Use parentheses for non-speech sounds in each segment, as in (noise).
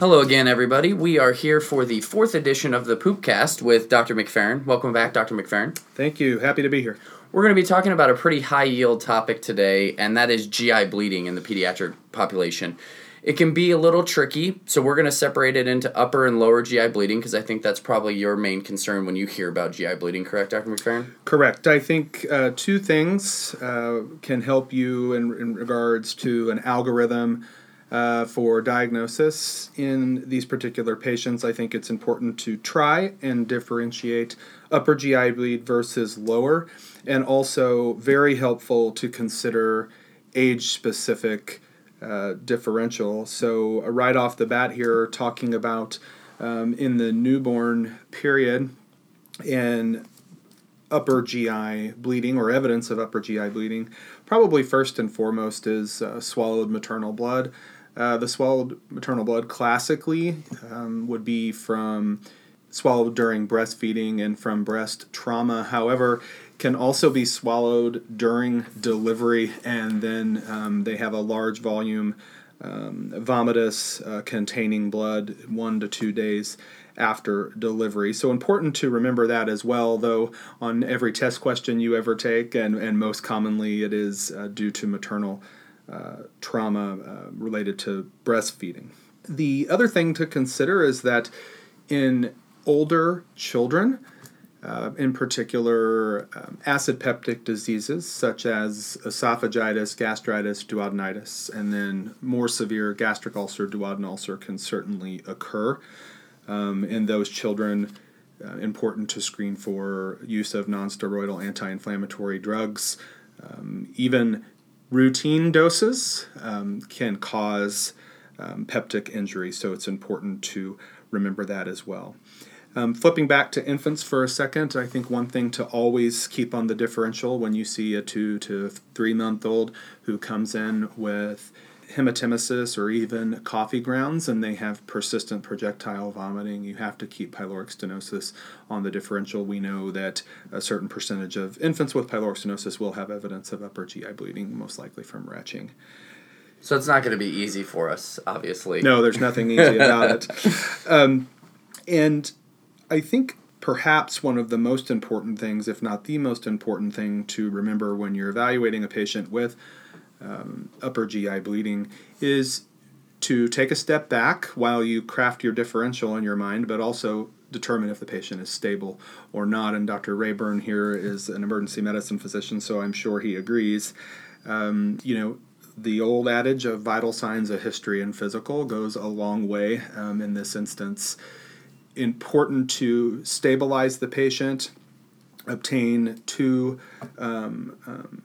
Hello again, everybody. We are here for the fourth edition of the Poopcast with Dr. McFerrin. Welcome back, Dr. McFerrin. Thank you. Happy to be here. We're going to be talking about a pretty high yield topic today, and that is GI bleeding in the pediatric population. It can be a little tricky, so we're going to separate it into upper and lower GI bleeding because I think that's probably your main concern when you hear about GI bleeding, correct, Dr. McFerrin? Correct. I think uh, two things uh, can help you in, in regards to an algorithm uh, for diagnosis in these particular patients. I think it's important to try and differentiate upper GI bleed versus lower, and also very helpful to consider age specific uh, differential. So, uh, right off the bat, here, talking about um, in the newborn period and upper GI bleeding or evidence of upper GI bleeding, probably first and foremost is uh, swallowed maternal blood. Uh, the swallowed maternal blood classically um, would be from swallowed during breastfeeding and from breast trauma. However, can also be swallowed during delivery, and then um, they have a large volume um, vomitus uh, containing blood one to two days after delivery. So important to remember that as well, though on every test question you ever take, and, and most commonly it is uh, due to maternal uh, trauma uh, related to breastfeeding. The other thing to consider is that in older children, uh, in particular um, acid peptic diseases such as esophagitis, gastritis, duodenitis, and then more severe gastric ulcer, duodenal ulcer can certainly occur. Um, in those children, uh, important to screen for use of nonsteroidal anti inflammatory drugs. Um, even routine doses um, can cause um, peptic injury, so it's important to remember that as well. Um, flipping back to infants for a second, I think one thing to always keep on the differential when you see a two to three month old who comes in with hematemesis or even coffee grounds and they have persistent projectile vomiting, you have to keep pyloric stenosis on the differential. We know that a certain percentage of infants with pyloric stenosis will have evidence of upper GI bleeding, most likely from retching. So it's not going to be easy for us, obviously. No, there's nothing easy about it. (laughs) Um, and I think perhaps one of the most important things, if not the most important thing to remember when you're evaluating a patient with um, upper GI bleeding, is to take a step back while you craft your differential in your mind, but also determine if the patient is stable or not. And Dr. Rayburn here is an emergency medicine physician, so I'm sure he agrees. Um, you know, the old adage of vital signs of history and physical goes a long way um, in this instance important to stabilize the patient, obtain two um, um,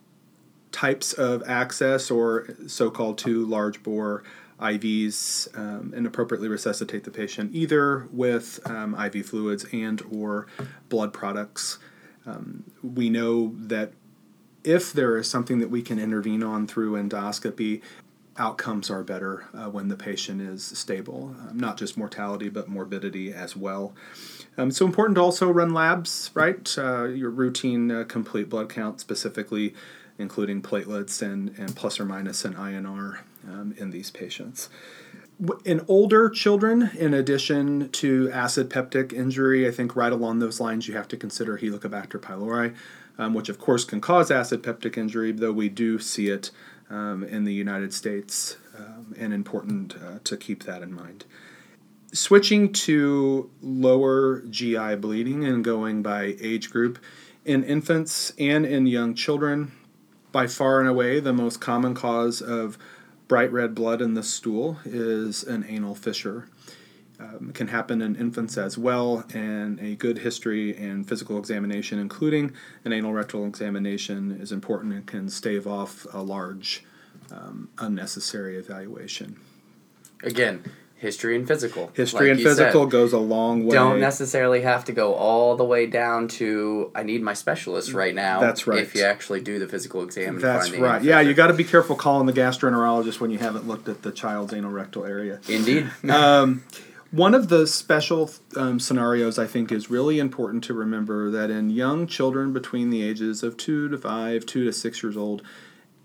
types of access or so called two large bore IVs um, and appropriately resuscitate the patient either with um, IV fluids and or blood products. Um, we know that if there is something that we can intervene on through endoscopy, outcomes are better uh, when the patient is stable, um, not just mortality, but morbidity as well. Um, so important to also run labs, right? Uh, your routine uh, complete blood count, specifically including platelets and, and plus or minus an INR um, in these patients. In older children, in addition to acid peptic injury, I think right along those lines you have to consider Helicobacter pylori, um, which of course can cause acid peptic injury, though we do see it um, in the United States, um, and important uh, to keep that in mind. Switching to lower GI bleeding and going by age group, in infants and in young children, by far and away the most common cause of bright red blood in the stool is an anal fissure. Um, can happen in infants as well, and a good history and physical examination, including an anal rectal examination, is important and can stave off a large um, unnecessary evaluation. Again, history and physical. History like and physical said, goes a long way. Don't necessarily have to go all the way down to I need my specialist right now. That's right. If you actually do the physical exam. That's right. Yeah, you got to be careful calling the gastroenterologist when you haven't looked at the child's anal rectal area. Indeed. (laughs) um, one of the special um, scenarios I think is really important to remember that in young children between the ages of two to five, two to six years old,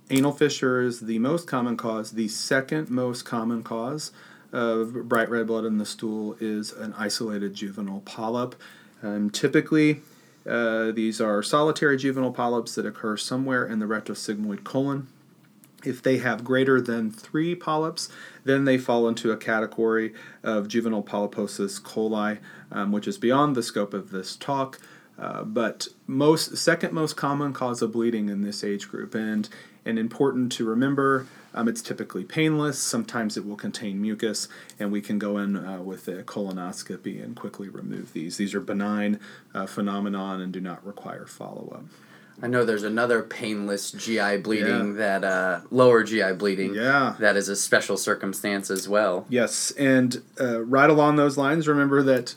anal fissure is the most common cause. The second most common cause of bright red blood in the stool is an isolated juvenile polyp. Um, typically, uh, these are solitary juvenile polyps that occur somewhere in the rectosigmoid colon. If they have greater than three polyps, then they fall into a category of juvenile polyposis coli, um, which is beyond the scope of this talk. Uh, but most second most common cause of bleeding in this age group, and and important to remember, um, it's typically painless. Sometimes it will contain mucus, and we can go in uh, with a colonoscopy and quickly remove these. These are benign uh, phenomenon and do not require follow up. I know there's another painless GI bleeding yeah. that uh, lower GI bleeding. Yeah. That is a special circumstance as well. Yes, and uh, right along those lines, remember that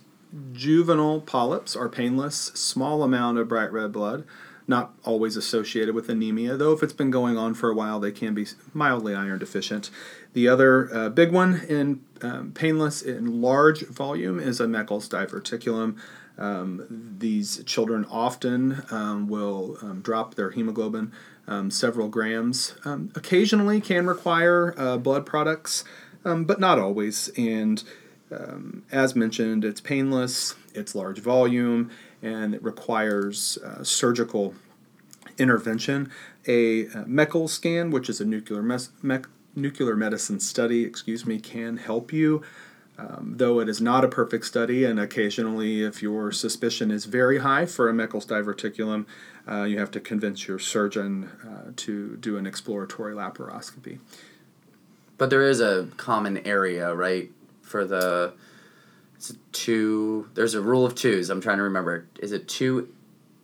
juvenile polyps are painless, small amount of bright red blood, not always associated with anemia, though if it's been going on for a while, they can be mildly iron deficient. The other uh, big one in um, painless in large volume is a Meckel's diverticulum. Um, these children often um, will um, drop their hemoglobin um, several grams. Um, occasionally can require uh, blood products, but not always. And as mentioned, it's painless, it's large volume, and it requires uh, surgical intervention. A uh, Meckel scan, which is a nuclear mes- nuclear medicine study, excuse me, can help you. Um, though it is not a perfect study, and occasionally, if your suspicion is very high for a Meckel's diverticulum, uh, you have to convince your surgeon uh, to do an exploratory laparoscopy. But there is a common area, right, for the two. There's a rule of twos. I'm trying to remember. Is it two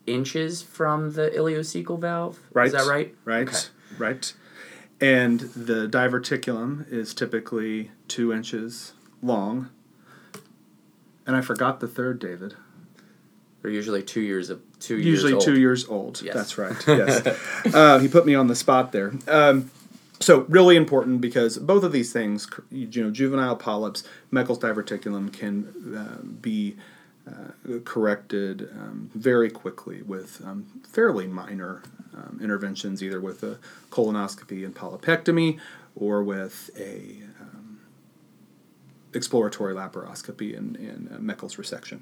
inches from the ileocecal valve? Right. Is that right? Right. Okay. Right. And the diverticulum is typically two inches long. And I forgot the third, David. They're usually two years of two usually years two years old. Yes. That's right. (laughs) Yes. uh, he put me on the spot there. Um, so really important because both of these things, you know, juvenile polyps, Meckel's diverticulum can uh, be uh, corrected um, very quickly with um, fairly minor um, interventions, either with a colonoscopy and polypectomy or with a um, exploratory laparoscopy and, and uh, Meckel's resection.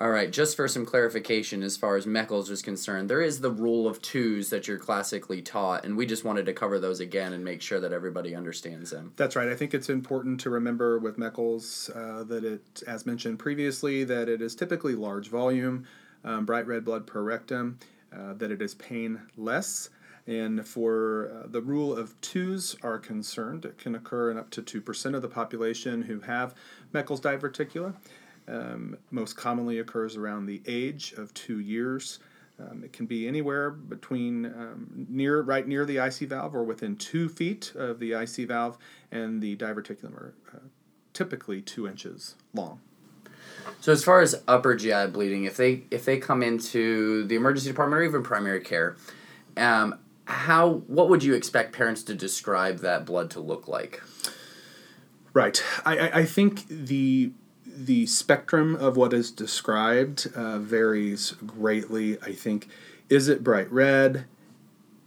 All right, just for some clarification as far as Meckel's is concerned, there is the rule of twos that you're classically taught, and we just wanted to cover those again and make sure that everybody understands them. That's right. I think it's important to remember with Meckel's uh, that it, as mentioned previously, that it is typically large volume, um, bright red blood per rectum, uh, that it is painless. And for uh, the rule of twos are concerned, it can occur in up to 2% of the population who have Meckel's diverticula. Um, most commonly occurs around the age of two years. Um, it can be anywhere between um, near, right near the IC valve, or within two feet of the IC valve, and the diverticulum are uh, typically two inches long. So as far as upper GI bleeding, if they if they come into the emergency department or even primary care, um, how what would you expect parents to describe that blood to look like? Right. I, I think the the spectrum of what is described uh, varies greatly. I think, is it bright red?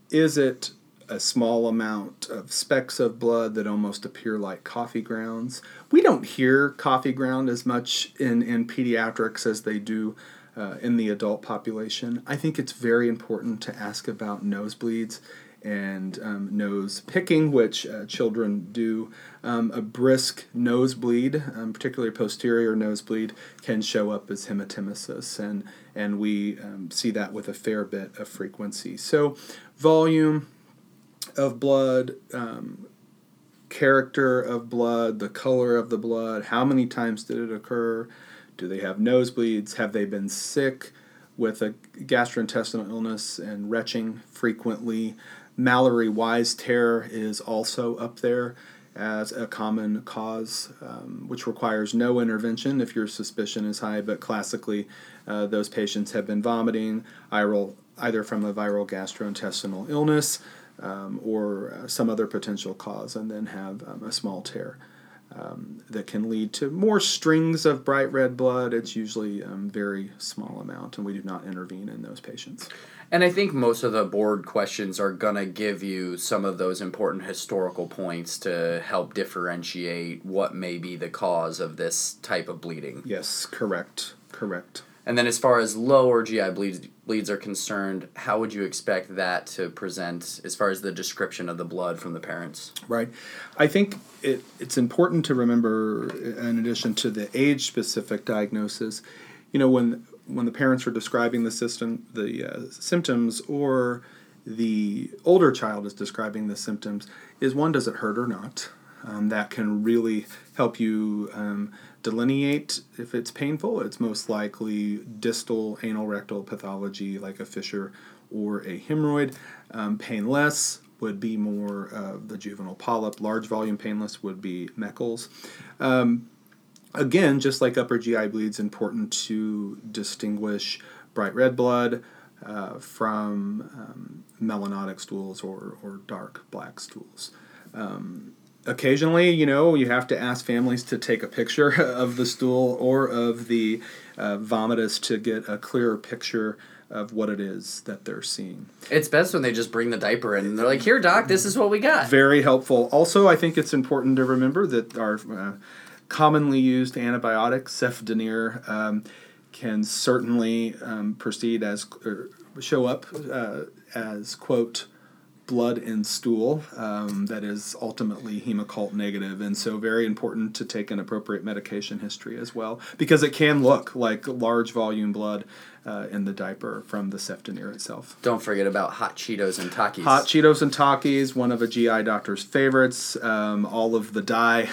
Is it a small amount of specks of blood that almost appear like coffee grounds? We don't hear coffee ground as much in, in pediatrics as they do uh, in the adult population. I think it's very important to ask about nosebleeds and um, nose picking, which uh, children do. Um, a brisk nosebleed, um, particularly posterior nosebleed, can show up as hematemesis, and, and we um, see that with a fair bit of frequency. So, volume of blood, um, character of blood, the color of the blood, how many times did it occur, do they have nosebleeds, have they been sick? With a gastrointestinal illness and retching frequently, Mallory Weiss tear is also up there as a common cause, um, which requires no intervention if your suspicion is high. But classically, uh, those patients have been vomiting, either from a viral gastrointestinal illness um, or uh, some other potential cause, and then have um, a small tear. Um, that can lead to more strings of bright red blood. It's usually a um, very small amount, and we do not intervene in those patients. And I think most of the board questions are going to give you some of those important historical points to help differentiate what may be the cause of this type of bleeding. Yes, correct. Correct. And then, as far as lower GI bleeds, bleeds are concerned, how would you expect that to present as far as the description of the blood from the parents? Right. I think it, it's important to remember, in addition to the age specific diagnosis, you know, when when the parents are describing the system, the uh, symptoms, or the older child is describing the symptoms, is one, does it hurt or not? Um, that can really help you um, delineate if it's painful. It's most likely distal anal rectal pathology like a fissure or a hemorrhoid. Um, painless would be more uh, the juvenile polyp. Large volume painless would be Meckel's. Um, again, just like upper GI bleeds, important to distinguish bright red blood uh, from um, melanotic stools or, or dark black stools. Um, occasionally, you know, you have to ask families to take a picture (laughs) of the stool or of the uh, vomitus to get a clearer picture of what it is that they're seeing. It's best when they just bring the diaper in and they're like, "Here, doc, this is what we got." Very helpful. Also, I think it's important to remember that our uh, commonly used antibiotic, cefdinir, um, can certainly um, proceed as show up uh, as quote blood and stool um, that is ultimately Hemoccult negative, and so very important to take an appropriate medication history as well because it can look like large volume blood uh, in the diaper from the cefdinir itself. Don't forget about hot Cheetos and Takis. Hot Cheetos and Takis, one of a GI doctor's favorites. Um, all of the dye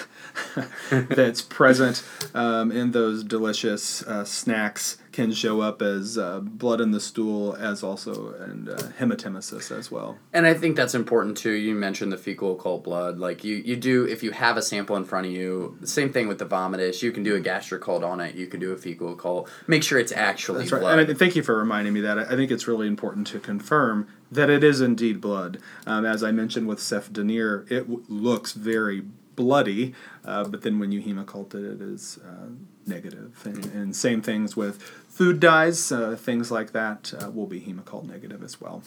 (laughs) that's present um, in those delicious uh, snacks can show up as uh, blood in the stool, as also and uh, hematemesis as well. And I think that's important too. You mentioned the fecal occult blood. Like you, you do if you have a sample in front of you. Same thing with the vomitus. You can do a Gastroccult on it. You can do a fecal occult. Make sure it's actually that's right. blood. And I, thank you for reminding me that. I think it's really important to confirm that it is indeed blood. Um, as I mentioned with cefdinir, it w- looks very bloody, uh, but then when you hemoccult it, it is uh, negative. And, and, same things with food dyes, uh, things like that uh, will be hemoccult negative as well.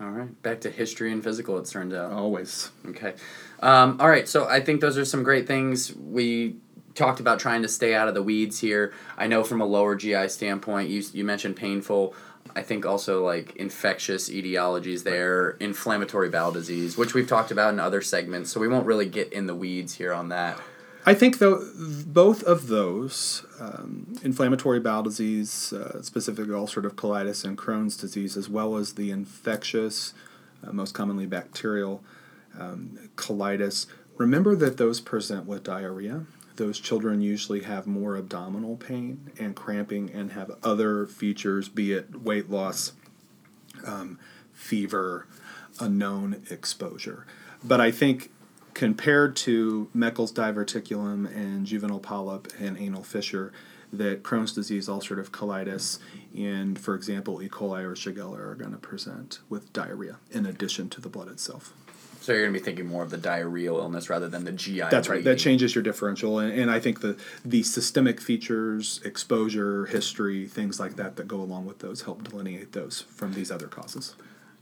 All right, back to history and physical. It turned out always okay. Um, all right, so I think those are some great things. We talked about trying to stay out of the weeds here. I know from a lower GI standpoint, you you mentioned painful. I think also like infectious etiologies there, inflammatory bowel disease, which we've talked about in other segments. So we won't really get in the weeds here on that. I think though both of those, um, inflammatory bowel disease, uh, specifically ulcerative colitis and Crohn's disease, as well as the infectious, uh, most commonly bacterial um, colitis. Remember that those present with diarrhea. Those children usually have more abdominal pain and cramping and have other features, be it weight loss, um, fever, a known exposure. But I think compared to Meckel's diverticulum and juvenile polyp and anal fissure, that Crohn's disease, ulcerative colitis, and for example, E. coli or Shigella are going to present with diarrhea in addition to the blood itself. So you're going to be thinking more of the diarrheal illness rather than the GI. That's right. That changes your differential, and, and I think the the systemic features, exposure, history, things like that that go along with those help delineate those from these other causes.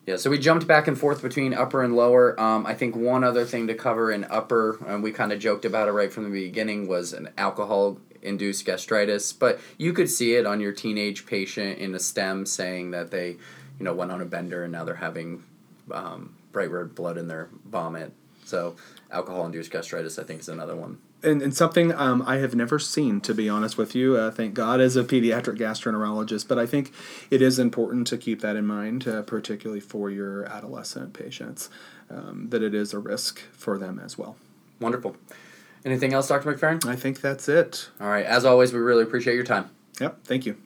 Yeah, so we jumped back and forth between upper and lower. Um, I think one other thing to cover in upper, and we kind of joked about it right from the beginning, was an alcohol induced gastritis. But you could see it on your teenage patient in a stem saying that they, you know, went on a bender and now they're having um, bright red blood in their vomit. So alcohol induced gastritis, I think, is another one and, and something um, I have never seen, to be honest with you. Uh, thank God, as a pediatric gastroenterologist, but I think it is important to keep that in mind, uh, particularly for your adolescent patients, um, that it is a risk for them as well. Wonderful. Anything else, Dr. McFerrin? I think that's it. All right. As always, we really appreciate your time. Yep. Thank you.